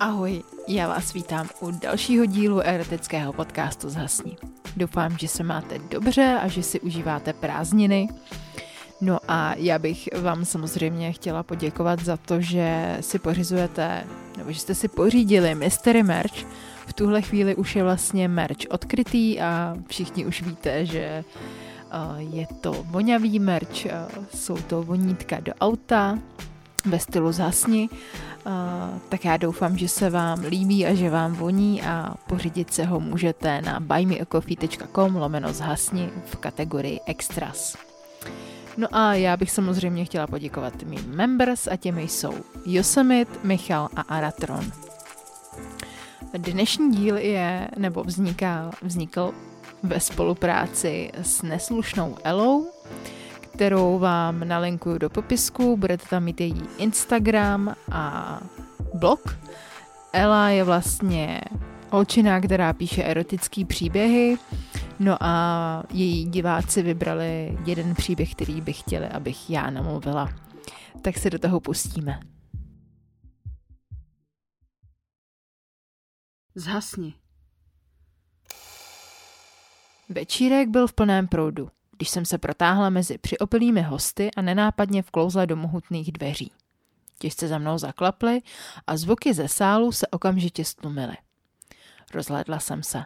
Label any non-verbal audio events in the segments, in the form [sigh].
Ahoj, já vás vítám u dalšího dílu erotického podcastu Zhasni. Doufám, že se máte dobře a že si užíváte prázdniny. No a já bych vám samozřejmě chtěla poděkovat za to, že si pořizujete, nebo že jste si pořídili Mystery Merch. V tuhle chvíli už je vlastně merch odkrytý a všichni už víte, že je to vonavý merch, jsou to vonítka do auta ve stylu Zhasni tak já doufám, že se vám líbí a že vám voní a pořídit se ho můžete na buymeacoffee.com lomeno zhasni v kategorii Extras. No a já bych samozřejmě chtěla poděkovat mým members a těmi jsou Yosemite, Michal a Aratron. Dnešní díl je, nebo vzniká, vznikl ve spolupráci s neslušnou Elou, kterou vám nalinkuju do popisku, budete tam mít její Instagram a blog. Ela je vlastně holčina, která píše erotické příběhy, no a její diváci vybrali jeden příběh, který by chtěli, abych já namluvila. Tak se do toho pustíme. Zhasni. Večírek byl v plném proudu když jsem se protáhla mezi přiopilými hosty a nenápadně vklouzla do mohutných dveří. Těžce za mnou zaklaply a zvuky ze sálu se okamžitě stlumily. Rozhledla jsem se.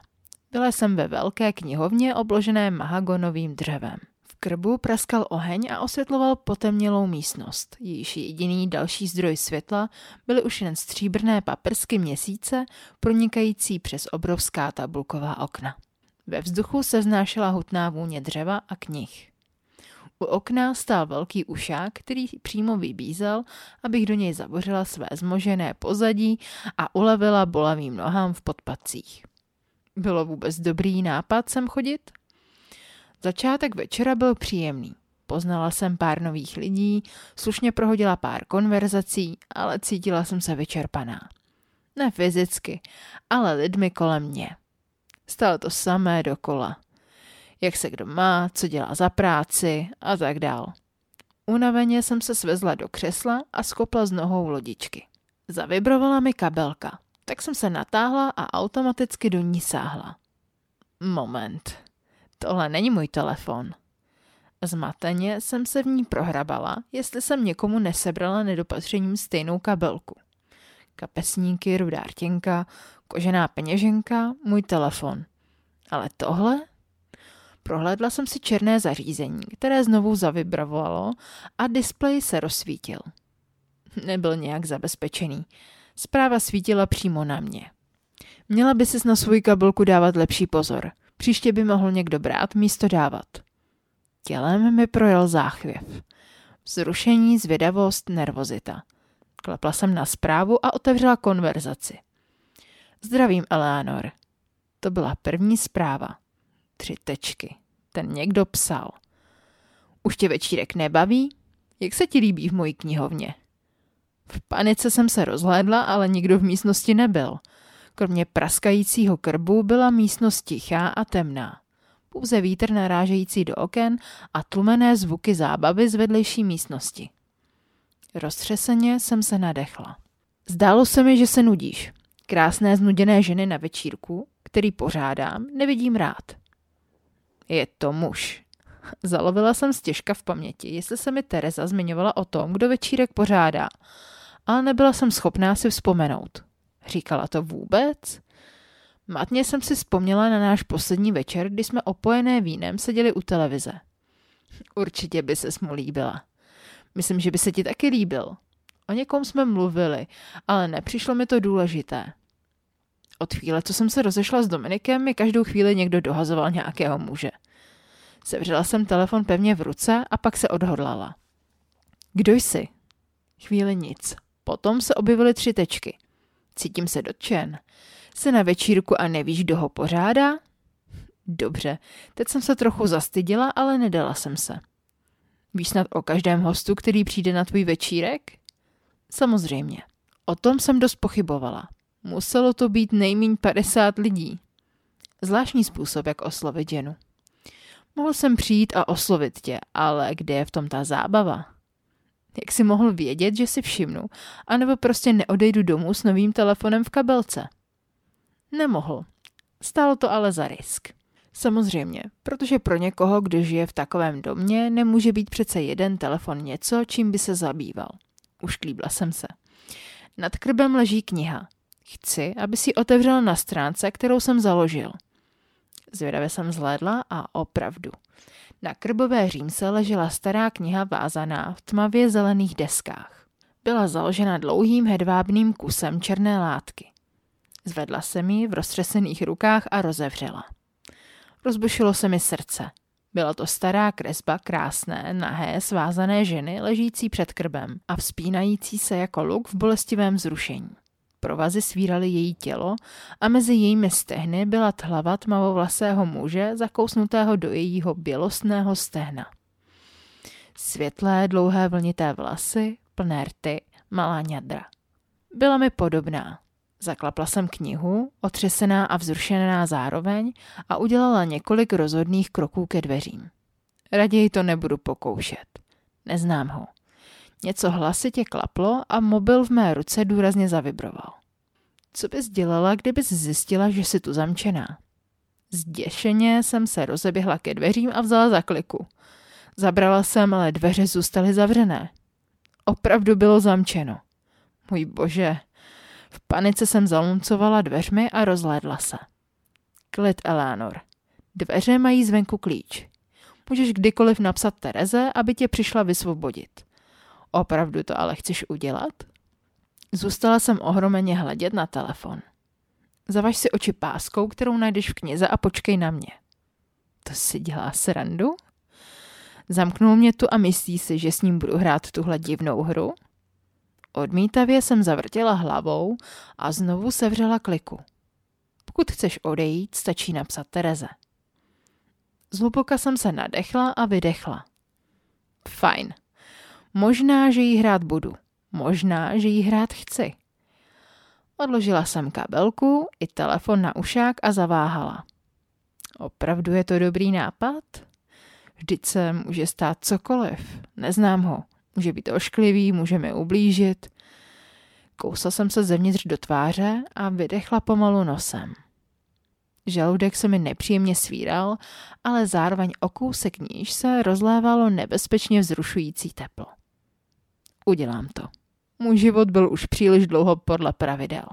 Byla jsem ve velké knihovně obložené mahagonovým dřevem. V krbu praskal oheň a osvětloval potemnělou místnost. Jejíž jediný další zdroj světla byly už jen stříbrné paprsky měsíce pronikající přes obrovská tabulková okna. Ve vzduchu se vznášela hutná vůně dřeva a knih. U okna stál velký ušák, který přímo vybízel, abych do něj zabořila své zmožené pozadí a ulevila bolavým nohám v podpacích. Bylo vůbec dobrý nápad sem chodit? Začátek večera byl příjemný. Poznala jsem pár nových lidí, slušně prohodila pár konverzací, ale cítila jsem se vyčerpaná. Ne fyzicky, ale lidmi kolem mě. Stále to samé dokola. Jak se kdo má, co dělá za práci a tak dál. Unaveně jsem se svezla do křesla a skopla z nohou lodičky. Zavibrovala mi kabelka, tak jsem se natáhla a automaticky do ní sáhla. Moment, tohle není můj telefon. Zmateně jsem se v ní prohrabala, jestli jsem někomu nesebrala nedopatřením stejnou kabelku. Kapesníky, rudá rtěnka, kožená peněženka, můj telefon. Ale tohle? Prohlédla jsem si černé zařízení, které znovu zavibrovalo a displej se rozsvítil. Nebyl nějak zabezpečený. Zpráva svítila přímo na mě. Měla by si na svůj kabelku dávat lepší pozor. Příště by mohl někdo brát místo dávat. Tělem mi projel záchvěv. Vzrušení, zvědavost, nervozita. Klepla jsem na zprávu a otevřela konverzaci. Zdravím, Eleanor. To byla první zpráva. Tři tečky. Ten někdo psal. Už tě večírek nebaví? Jak se ti líbí v mojí knihovně? V panice jsem se rozhlédla, ale nikdo v místnosti nebyl. Kromě praskajícího krbu byla místnost tichá a temná. Pouze vítr narážející do oken a tlumené zvuky zábavy z vedlejší místnosti. Roztřeseně jsem se nadechla. Zdálo se mi, že se nudíš. Krásné znuděné ženy na večírku, který pořádám, nevidím rád. Je to muž. [laughs] Zalovila jsem stěžka v paměti, jestli se mi Tereza zmiňovala o tom, kdo večírek pořádá, ale nebyla jsem schopná si vzpomenout. Říkala to vůbec? Matně jsem si vzpomněla na náš poslední večer, kdy jsme opojené vínem seděli u televize. Určitě by se mu líbila. Myslím, že by se ti taky líbil. O někom jsme mluvili, ale nepřišlo mi to důležité. Od chvíle, co jsem se rozešla s Dominikem, mi každou chvíli někdo dohazoval nějakého muže. Sevřela jsem telefon pevně v ruce a pak se odhodlala. Kdo jsi? Chvíli nic. Potom se objevily tři tečky. Cítím se dotčen. Jsi na večírku a nevíš, kdo ho pořádá? Dobře, teď jsem se trochu zastydila, ale nedala jsem se. Víš snad o každém hostu, který přijde na tvůj večírek? Samozřejmě. O tom jsem dost pochybovala. Muselo to být nejméně 50 lidí. Zvláštní způsob, jak oslovit ženu. Mohl jsem přijít a oslovit tě, ale kde je v tom ta zábava? Jak si mohl vědět, že si všimnu, anebo prostě neodejdu domů s novým telefonem v kabelce? Nemohl. Stálo to ale za risk. Samozřejmě, protože pro někoho, kdo žije v takovém domě, nemůže být přece jeden telefon něco, čím by se zabýval. Už klíbla jsem se. Nad krbem leží kniha. Chci, aby si otevřel na stránce, kterou jsem založil. Zvědavě jsem zhlédla a opravdu. Na krbové římse ležela stará kniha vázaná v tmavě zelených deskách. Byla založena dlouhým hedvábným kusem černé látky. Zvedla se mi v roztřesených rukách a rozevřela. Rozbušilo se mi srdce. Byla to stará kresba krásné, nahé, svázané ženy ležící před krbem a vzpínající se jako luk v bolestivém zrušení. Provazy svíraly její tělo a mezi jejími stehny byla hlava tmavovlasého muže zakousnutého do jejího bělostného stehna. Světlé, dlouhé vlnité vlasy, plné rty, malá ňadra. Byla mi podobná. Zaklapla jsem knihu, otřesená a vzrušená zároveň a udělala několik rozhodných kroků ke dveřím. Raději to nebudu pokoušet. Neznám ho. Něco hlasitě klaplo a mobil v mé ruce důrazně zavibroval. Co bys dělala, kdybys zjistila, že jsi tu zamčená? Zděšeně jsem se rozeběhla ke dveřím a vzala za kliku. Zabrala jsem, ale dveře zůstaly zavřené. Opravdu bylo zamčeno. Můj bože. V panice jsem zaluncovala dveřmi a rozhlédla se. Klid, Eleanor. Dveře mají zvenku klíč. Můžeš kdykoliv napsat Tereze, aby tě přišla vysvobodit. Opravdu to ale chceš udělat? Zůstala jsem ohromeně hledět na telefon. Zavaž si oči páskou, kterou najdeš v knize a počkej na mě. To si dělá srandu? Zamknul mě tu a myslí si, že s ním budu hrát tuhle divnou hru? Odmítavě jsem zavrtěla hlavou a znovu sevřela kliku. Pokud chceš odejít, stačí napsat Tereze. Zhluboka jsem se nadechla a vydechla. Fajn, Možná, že jí hrát budu. Možná, že jí hrát chci. Odložila jsem kabelku i telefon na ušák a zaváhala. Opravdu je to dobrý nápad? Vždyť se může stát cokoliv. Neznám ho. Může být ošklivý, může mi ublížit. Kousla jsem se zevnitř do tváře a vydechla pomalu nosem. Žaludek se mi nepříjemně svíral, ale zároveň o kousek níž se rozlévalo nebezpečně vzrušující teplo. Udělám to. Můj život byl už příliš dlouho podle pravidel.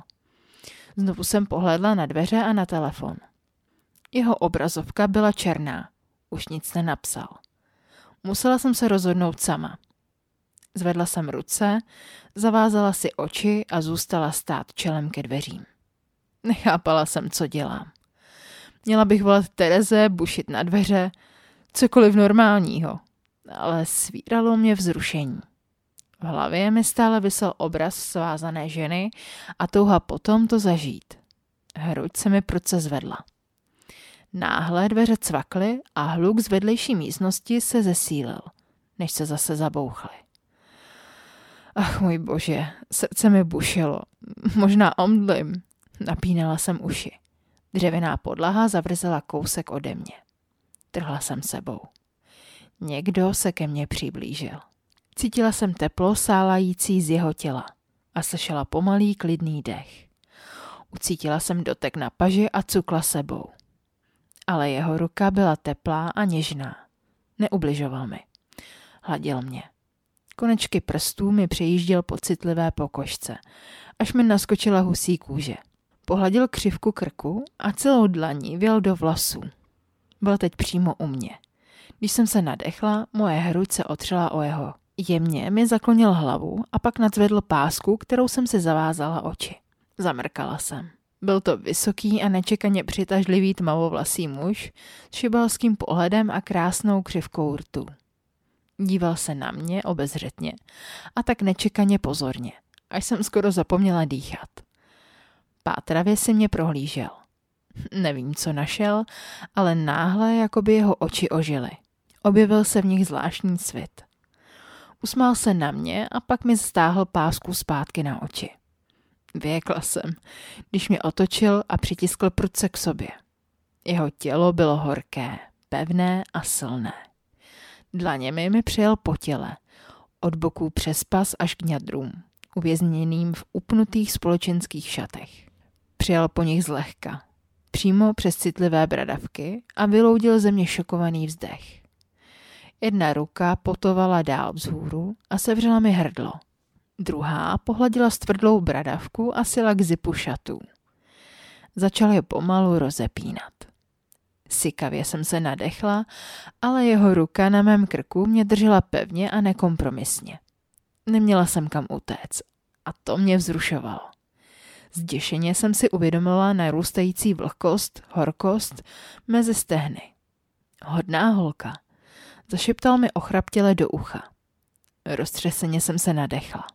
Znovu jsem pohledla na dveře a na telefon. Jeho obrazovka byla černá. Už nic nenapsal. Musela jsem se rozhodnout sama. Zvedla jsem ruce, zavázala si oči a zůstala stát čelem ke dveřím. Nechápala jsem, co dělám. Měla bych volat Tereze, bušit na dveře, cokoliv normálního, ale svíralo mě vzrušení. V hlavě mi stále vysel obraz svázané ženy a touha potom to zažít. Hruď se mi proce zvedla. Náhle dveře cvakly a hluk z vedlejší místnosti se zesílil, než se zase zabouchly. Ach můj bože, srdce mi bušilo. Možná omdlím. Napínala jsem uši. Dřevěná podlaha zavrzela kousek ode mě. Trhla jsem sebou. Někdo se ke mně přiblížil. Cítila jsem teplo sálající z jeho těla a slyšela pomalý klidný dech. Ucítila jsem dotek na paži a cukla sebou. Ale jeho ruka byla teplá a něžná. Neubližoval mi. Hladil mě. Konečky prstů mi přejížděl po citlivé pokožce, až mi naskočila husí kůže. Pohladil křivku krku a celou dlaní věl do vlasů. Byl teď přímo u mě. Když jsem se nadechla, moje hruď se otřela o jeho. Jemně mi zaklonil hlavu a pak nadzvedl pásku, kterou jsem si zavázala oči. Zamrkala jsem. Byl to vysoký a nečekaně přitažlivý tmavovlasý muž s šibalským pohledem a krásnou křivkou rtu. Díval se na mě obezřetně a tak nečekaně pozorně, až jsem skoro zapomněla dýchat. Pátravě si mě prohlížel. Nevím, co našel, ale náhle jako by jeho oči ožily. Objevil se v nich zvláštní svit. Usmál se na mě a pak mi stáhl pásku zpátky na oči. Věkla jsem, když mě otočil a přitiskl prudce k sobě. Jeho tělo bylo horké, pevné a silné. Dlaněmi mi přijel po těle. Od boků přes pas až k ňadrům, uvězněným v upnutých společenských šatech. Přijal po nich zlehka, přímo přes citlivé bradavky a vyloudil ze mě šokovaný vzdech. Jedna ruka potovala dál vzhůru a sevřela mi hrdlo. Druhá pohladila stvrdlou bradavku a sila k zipu šatů. Začal je pomalu rozepínat. Sykavě jsem se nadechla, ale jeho ruka na mém krku mě držela pevně a nekompromisně. Neměla jsem kam utéct a to mě vzrušovalo. Zděšeně jsem si uvědomila narůstající vlhkost, horkost mezi stehny. Hodná holka. Zašeptal mi ochraptěle do ucha. Roztřeseně jsem se nadechla.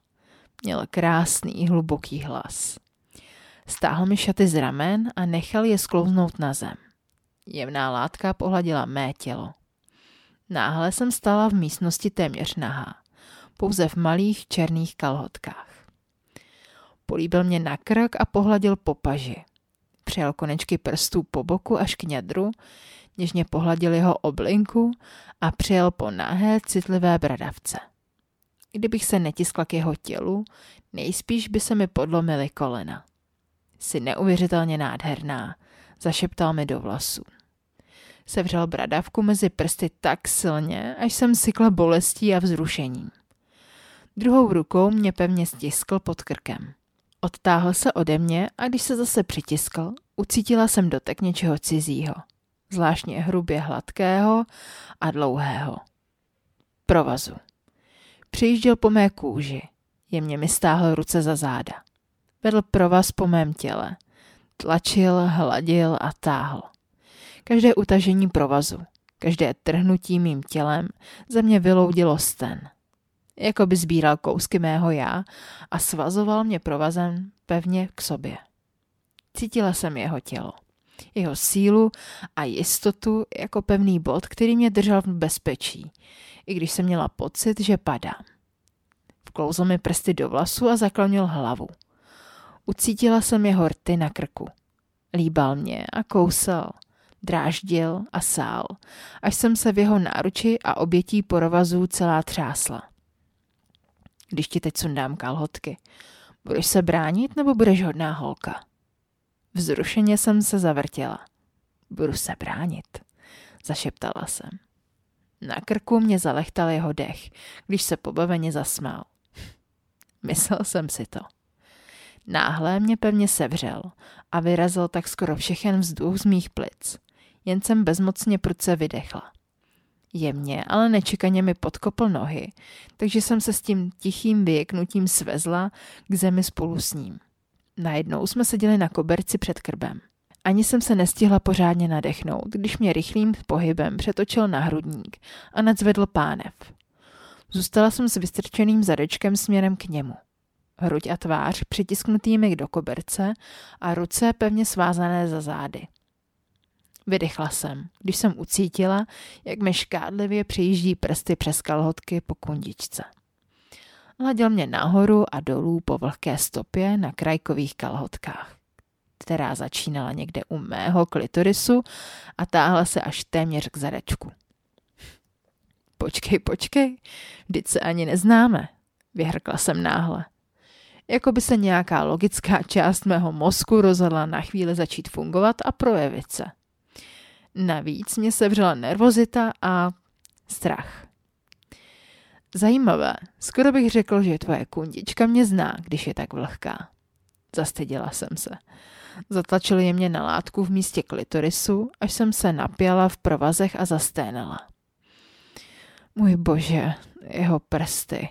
Měl krásný, hluboký hlas. Stáhl mi šaty z ramen a nechal je sklouznout na zem. Jemná látka pohladila mé tělo. Náhle jsem stala v místnosti téměř nahá, pouze v malých černých kalhotkách. Políbil mě na krk a pohladil po paži. Přijal konečky prstů po boku až k ňadru, něžně pohladil jeho oblinku a přijel po nahé citlivé bradavce. Kdybych se netiskla k jeho tělu, nejspíš by se mi podlomily kolena. Jsi neuvěřitelně nádherná, zašeptal mi do vlasů. Sevřel bradavku mezi prsty tak silně, až jsem sykla bolestí a vzrušením. Druhou rukou mě pevně stiskl pod krkem. Odtáhl se ode mě a když se zase přitiskl, ucítila jsem dotek něčeho cizího, zvláštně hrubě hladkého a dlouhého. Provazu. Přijížděl po mé kůži, jemně mi stáhl ruce za záda. Vedl provaz po mém těle. Tlačil, hladil a táhl. Každé utažení provazu, každé trhnutí mým tělem ze mě vyloudilo sten. Jako by sbíral kousky mého já a svazoval mě provazem pevně k sobě. Cítila jsem jeho tělo, jeho sílu a jistotu jako pevný bod, který mě držel v bezpečí, i když jsem měla pocit, že padám. Vklouzl mi prsty do vlasu a zaklonil hlavu. Ucítila jsem jeho rty na krku. Líbal mě a kousal, dráždil a sál, až jsem se v jeho náruči a obětí porovazů celá třásla. Když ti teď sundám kalhotky, budeš se bránit nebo budeš hodná holka? Vzrušeně jsem se zavrtěla. Budu se bránit, zašeptala jsem. Na krku mě zalechtal jeho dech, když se pobaveně zasmál. [laughs] Myslel jsem si to. Náhle mě pevně sevřel a vyrazil tak skoro všechen vzduch z mých plic. Jen jsem bezmocně prudce vydechla. Jemně, ale nečekaně mi podkopl nohy, takže jsem se s tím tichým vyjeknutím svezla k zemi spolu s ním. Najednou jsme seděli na koberci před krbem. Ani jsem se nestihla pořádně nadechnout, když mě rychlým pohybem přetočil na hrudník a nadzvedl pánev. Zůstala jsem s vystrčeným zadečkem směrem k němu. Hruď a tvář přitisknutými do koberce a ruce pevně svázané za zády. Vydechla jsem, když jsem ucítila, jak mi škádlivě přijíždí prsty přes kalhotky po kundičce. Hladil mě nahoru a dolů po vlhké stopě na krajkových kalhotkách, která začínala někde u mého klitorisu a táhla se až téměř k zadečku. Počkej, počkej, vždyť se ani neznáme, vyhrkla jsem náhle. Jako by se nějaká logická část mého mozku rozhodla na chvíli začít fungovat a projevit se. Navíc mě sevřela nervozita a strach. Zajímavé, skoro bych řekl, že tvoje kundička mě zná, když je tak vlhká. Zastyděla jsem se. Zatlačili je mě na látku v místě klitorisu, až jsem se napěla v provazech a zasténala. Můj bože, jeho prsty.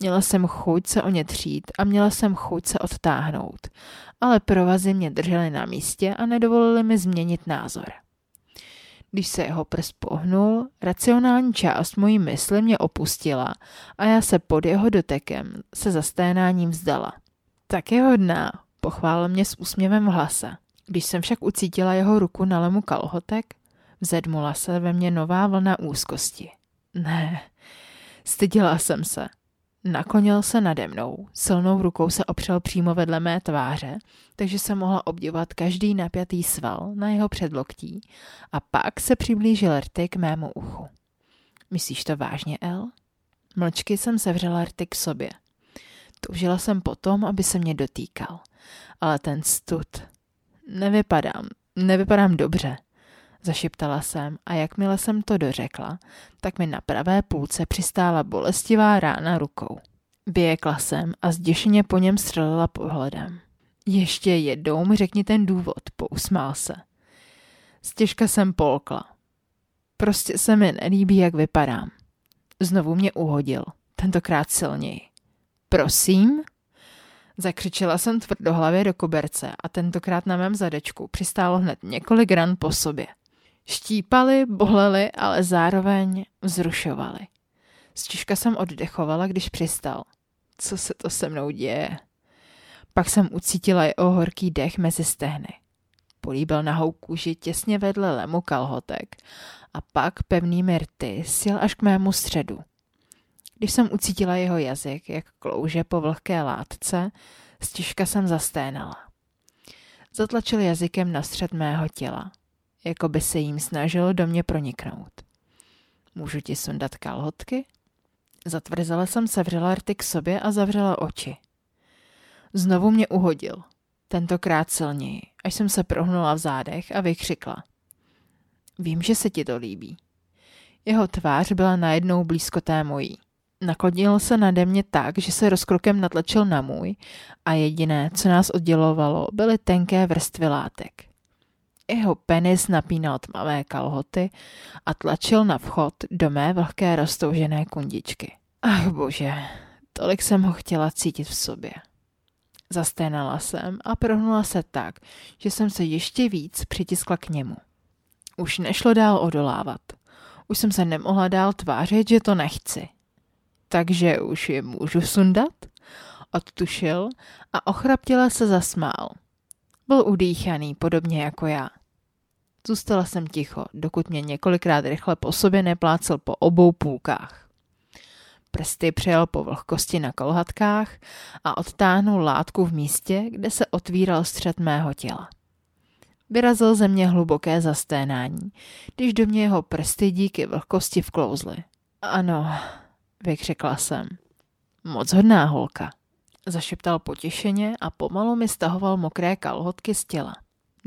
Měla jsem chuť se o ně třít a měla jsem chuť se odtáhnout, ale provazy mě držely na místě a nedovolily mi změnit názor. Když se jeho prst pohnul, racionální část mojí mysli mě opustila a já se pod jeho dotekem se zasténáním vzdala. Tak je hodná, pochválil mě s úsměvem v hlase. Když jsem však ucítila jeho ruku na lemu kalhotek, vzedmula se ve mně nová vlna úzkosti. Ne, styděla jsem se. Naklonil se nade mnou, silnou rukou se opřel přímo vedle mé tváře, takže se mohla obdivovat každý napjatý sval na jeho předloktí a pak se přiblížil rty k mému uchu. Myslíš to vážně, El? Mlčky jsem sevřela rty k sobě. Toužila jsem potom, aby se mě dotýkal. Ale ten stud... Nevypadám, nevypadám dobře, zašiptala jsem a jakmile jsem to dořekla, tak mi na pravé půlce přistála bolestivá rána rukou. Vyjekla jsem a zděšeně po něm střelila pohledem. Ještě jednou mi řekni ten důvod, pousmál se. Stěžka jsem polkla. Prostě se mi nelíbí, jak vypadám. Znovu mě uhodil, tentokrát silněji. Prosím? Zakřičela jsem tvrdohlavě do koberce a tentokrát na mém zadečku přistálo hned několik ran po sobě. Štípali, boleli, ale zároveň vzrušovali. Stěžka jsem oddechovala, když přistal. Co se to se mnou děje? Pak jsem ucítila jeho horký dech mezi stehny. Políbil nahou kůži těsně vedle lemu kalhotek a pak pevnými rty sjel až k mému středu. Když jsem ucítila jeho jazyk, jak klouže po vlhké látce, stěžka jsem zasténala. Zatlačil jazykem na střed mého těla, jako by se jim snažil do mě proniknout. Můžu ti sundat kalhotky? Zatvrzela jsem sevřela rty k sobě a zavřela oči. Znovu mě uhodil, tentokrát silněji, až jsem se prohnula v zádech a vykřikla. Vím, že se ti to líbí. Jeho tvář byla najednou blízko té mojí. Naklonil se nade mě tak, že se rozkrokem natlačil na můj a jediné, co nás oddělovalo, byly tenké vrstvy látek. Jeho penis napínal tmavé kalhoty a tlačil na vchod do mé vlhké roztoužené kundičky. Ach bože, tolik jsem ho chtěla cítit v sobě. Zasténala jsem a prohnula se tak, že jsem se ještě víc přitiskla k němu. Už nešlo dál odolávat. Už jsem se nemohla dál tvářit, že to nechci. Takže už je můžu sundat? Odtušil a ochraptěle se zasmál. Byl udýchaný, podobně jako já. Zůstala jsem ticho, dokud mě několikrát rychle po sobě neplácel po obou půlkách. Prsty přejel po vlhkosti na kolhatkách a odtáhnul látku v místě, kde se otvíral střed mého těla. Vyrazil ze mě hluboké zasténání, když do mě jeho prsty díky vlhkosti vklouzly. Ano, vykřikla jsem. Moc hodná holka. Zašeptal potěšeně a pomalu mi stahoval mokré kalhotky z těla.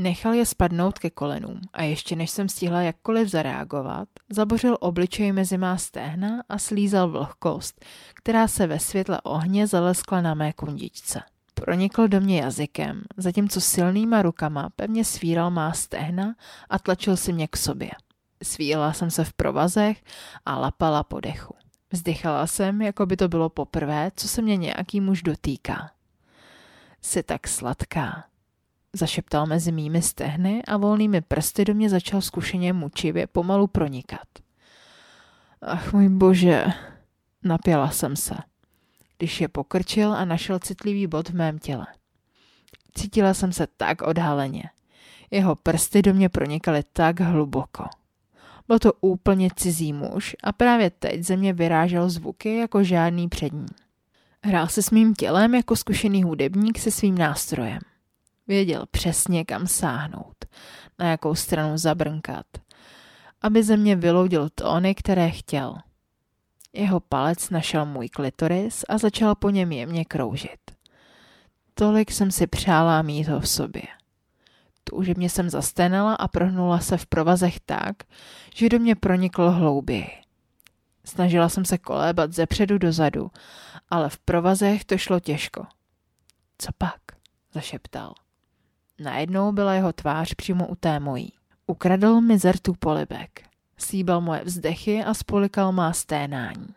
Nechal je spadnout ke kolenům a ještě než jsem stihla jakkoliv zareagovat, zabořil obličej mezi má stehna a slízal vlhkost, která se ve světle ohně zaleskla na mé kundičce. Pronikl do mě jazykem, zatímco silnýma rukama pevně svíral má stehna a tlačil si mě k sobě. Svíjela jsem se v provazech a lapala po dechu. Vzdychala jsem, jako by to bylo poprvé, co se mě nějaký muž dotýká. Jsi tak sladká, zašeptal mezi mými stehny a volnými prsty do mě začal zkušeně mučivě pomalu pronikat. Ach můj bože, napěla jsem se, když je pokrčil a našel citlivý bod v mém těle. Cítila jsem se tak odhaleně. Jeho prsty do mě pronikaly tak hluboko. Byl to úplně cizí muž a právě teď ze mě vyrážel zvuky jako žádný přední. Hrál se s mým tělem jako zkušený hudebník se svým nástrojem. Věděl přesně, kam sáhnout, na jakou stranu zabrnkat, aby ze mě vyloudil tóny, které chtěl. Jeho palec našel můj klitoris a začal po něm jemně kroužit. Tolik jsem si přála mít ho v sobě. Toužebně jsem zasténala a prohnula se v provazech tak, že do mě pronikl hlouběji. Snažila jsem se kolébat ze předu do zadu, ale v provazech to šlo těžko. Co pak? zašeptal. Najednou byla jeho tvář přímo u té mojí. Ukradl mi zrtů polibek. Sýbal moje vzdechy a spolikal má sténání.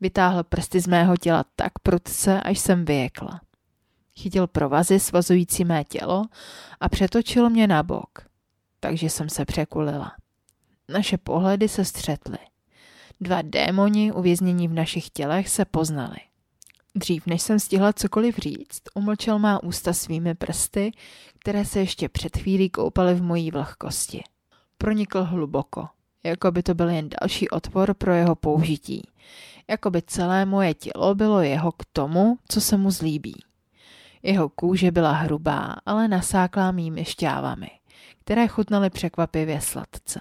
Vytáhl prsty z mého těla tak prudce, až jsem vyjekla. Chytil provazy svazující mé tělo a přetočil mě na bok. Takže jsem se překulila. Naše pohledy se střetly. Dva démoni uvěznění v našich tělech se poznali. Dřív, než jsem stihla cokoliv říct, umlčel má ústa svými prsty, které se ještě před chvílí koupaly v mojí vlhkosti. Pronikl hluboko, jako by to byl jen další otvor pro jeho použití, jako by celé moje tělo bylo jeho k tomu, co se mu zlíbí. Jeho kůže byla hrubá, ale nasáklá mými šťávami, které chutnaly překvapivě sladce.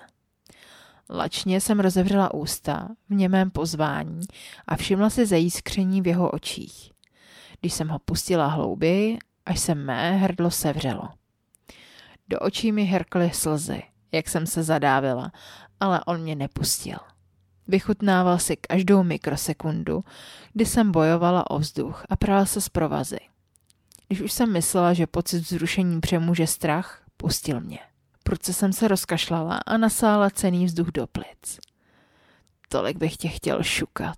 Lačně jsem rozevřela ústa v němém pozvání a všimla si zajískření v jeho očích. Když jsem ho pustila hlouběji, až se mé hrdlo sevřelo. Do očí mi herkly slzy, jak jsem se zadávila, ale on mě nepustil. Vychutnával si každou mikrosekundu, kdy jsem bojovala o vzduch a prala se z provazy. Když už jsem myslela, že pocit vzrušení přemůže strach, pustil mě. Prudce jsem se rozkašlala a nasála cený vzduch do plic. Tolik bych tě chtěl šukat,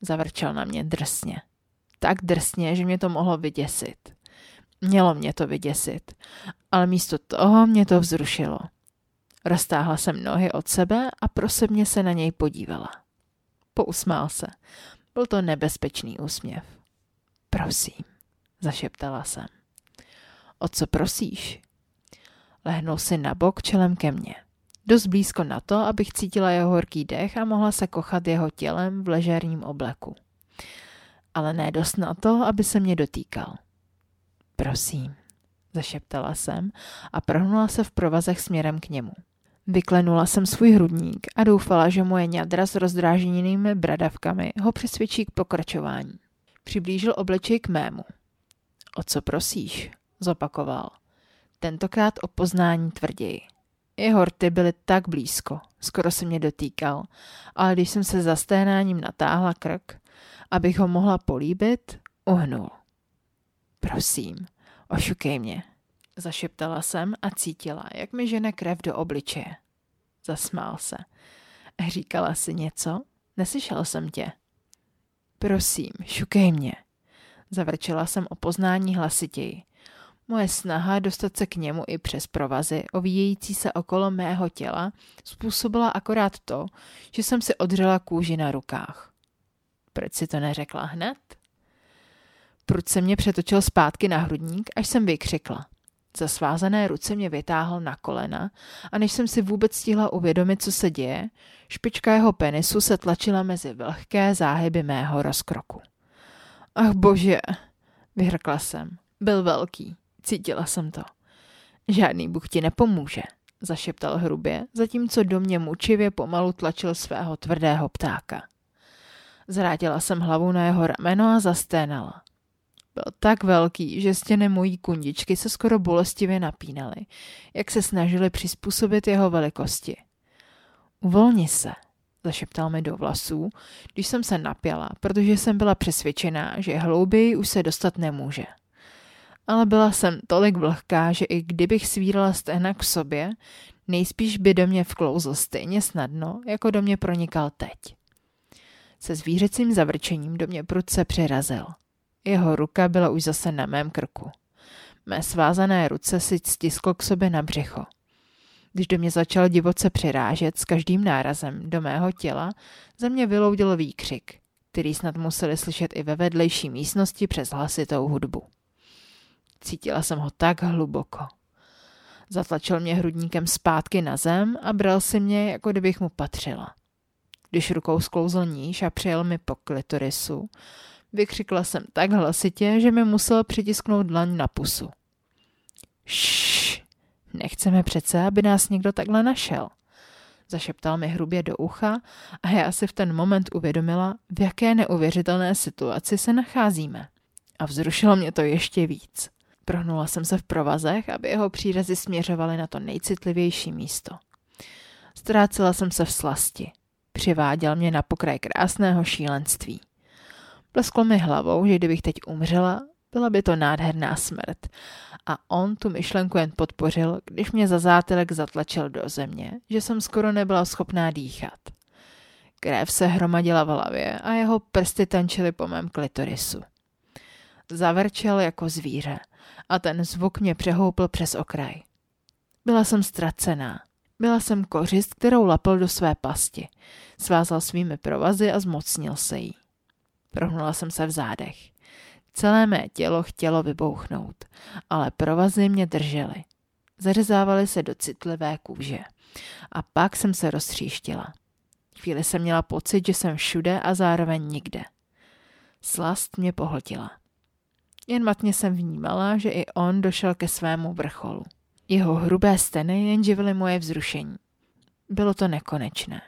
zavrčel na mě drsně. Tak drsně, že mě to mohlo vyděsit. Mělo mě to vyděsit, ale místo toho mě to vzrušilo. Roztáhla jsem nohy od sebe a prosebně se na něj podívala. Pousmál se. Byl to nebezpečný úsměv. Prosím, zašeptala jsem. O co prosíš? Lehnul si na bok čelem ke mně. Dost blízko na to, abych cítila jeho horký dech a mohla se kochat jeho tělem v ležérním obleku. Ale ne dost na to, aby se mě dotýkal. Prosím, zašeptala jsem a prohnula se v provazech směrem k němu. Vyklenula jsem svůj hrudník a doufala, že moje ňadra s rozdráženými bradavkami ho přesvědčí k pokračování. Přiblížil obličej k mému. O co prosíš? Zopakoval. Tentokrát o poznání tvrději. Jeho rty byly tak blízko, skoro se mě dotýkal, ale když jsem se zasténáním natáhla krk, abych ho mohla políbit, uhnul. Prosím, ošukej mě, zašeptala jsem a cítila, jak mi žene krev do obličeje. Zasmál se. Říkala si něco? Neslyšel jsem tě. Prosím, šukej mě. Zavrčela jsem o poznání hlasitěji. Moje snaha dostat se k němu i přes provazy, ovíjející se okolo mého těla, způsobila akorát to, že jsem si odřela kůži na rukách. Proč si to neřekla hned? Proč se mě přetočil zpátky na hrudník, až jsem vykřikla. Za svázané ruce mě vytáhl na kolena a než jsem si vůbec stihla uvědomit, co se děje, špička jeho penisu se tlačila mezi vlhké záhyby mého rozkroku. Ach bože, vyhrkla jsem. Byl velký, cítila jsem to. Žádný Bůh ti nepomůže, zašeptal hrubě, zatímco do mě mučivě pomalu tlačil svého tvrdého ptáka. Zrátila jsem hlavu na jeho rameno a zasténala. Byl tak velký, že stěny mojí kundičky se skoro bolestivě napínaly, jak se snažili přizpůsobit jeho velikosti. Uvolni se, zašeptal mi do vlasů, když jsem se napěla, protože jsem byla přesvědčená, že hlouběji už se dostat nemůže. Ale byla jsem tolik vlhká, že i kdybych svírala stehna k sobě, nejspíš by do mě vklouzl stejně snadno, jako do mě pronikal teď. Se zvířecím zavrčením do mě prudce přirazil – jeho ruka byla už zase na mém krku. Mé svázané ruce si stiskl k sobě na břicho. Když do mě začal divoce přirážet s každým nárazem do mého těla, ze mě vyloudil výkřik, který snad museli slyšet i ve vedlejší místnosti přes hlasitou hudbu. Cítila jsem ho tak hluboko. Zatlačil mě hrudníkem zpátky na zem a bral si mě, jako kdybych mu patřila. Když rukou sklouzl níž a přijel mi po klitorisu, Vykřikla jsem tak hlasitě, že mi musel přitisknout dlaň na pusu. Šš, nechceme přece, aby nás někdo takhle našel. Zašeptal mi hrubě do ucha a já si v ten moment uvědomila, v jaké neuvěřitelné situaci se nacházíme. A vzrušilo mě to ještě víc. Prohnula jsem se v provazech, aby jeho přírazy směřovaly na to nejcitlivější místo. Ztrácela jsem se v slasti. Přiváděl mě na pokraj krásného šílenství. Plesklo mi hlavou, že kdybych teď umřela, byla by to nádherná smrt. A on tu myšlenku jen podpořil, když mě za zátylek zatlačil do země, že jsem skoro nebyla schopná dýchat. Krev se hromadila v hlavě a jeho prsty tančily po mém klitorisu. Zavrčel jako zvíře a ten zvuk mě přehoupl přes okraj. Byla jsem ztracená. Byla jsem kořist, kterou lapl do své pasti. Svázal svými provazy a zmocnil se jí. Prohnula jsem se v zádech. Celé mé tělo chtělo vybouchnout, ale provazy mě držely. Zařezávaly se do citlivé kůže. A pak jsem se roztříštila. Chvíli jsem měla pocit, že jsem všude a zároveň nikde. Slast mě pohltila. Jen matně jsem vnímala, že i on došel ke svému vrcholu. Jeho hrubé steny jen živily moje vzrušení. Bylo to nekonečné.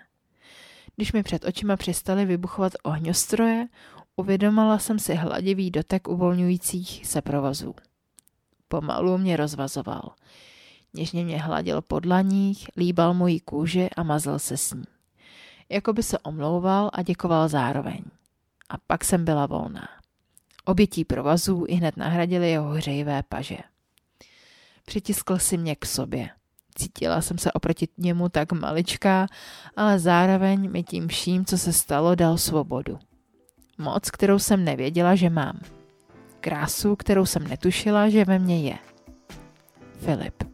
Když mi před očima přestaly vybuchovat ohňostroje, uvědomila jsem si hladivý dotek uvolňujících se provozů. Pomalu mě rozvazoval. Něžně mě hladil po dlaních, líbal moji kůži a mazl se s ní. Jako by se omlouval a děkoval zároveň. A pak jsem byla volná. Obětí provazů i hned nahradili jeho hřejivé paže. Přitiskl si mě k sobě. Cítila jsem se oproti němu tak maličká, ale zároveň mi tím vším, co se stalo, dal svobodu. Moc, kterou jsem nevěděla, že mám. Krásu, kterou jsem netušila, že ve mně je. Filip.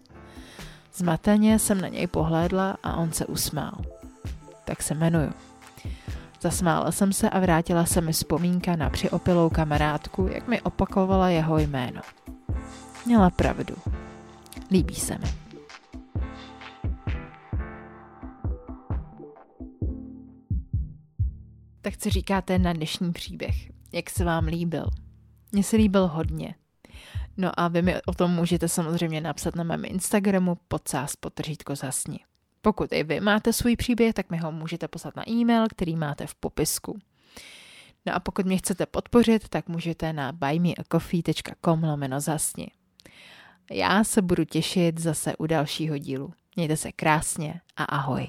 Zmateně jsem na něj pohlédla a on se usmál. Tak se jmenuju. Zasmála jsem se a vrátila se mi vzpomínka na přiopilou kamarádku, jak mi opakovala jeho jméno. Měla pravdu. Líbí se mi. Tak co říkáte na dnešní příběh? Jak se vám líbil? Mně se líbil hodně. No a vy mi o tom můžete samozřejmě napsat na mém Instagramu podsás potržítko zasni. Pokud i vy máte svůj příběh, tak mi ho můžete poslat na e-mail, který máte v popisku. No a pokud mě chcete podpořit, tak můžete na buymeacoffee.com lomeno zasni. Já se budu těšit zase u dalšího dílu. Mějte se krásně a ahoj.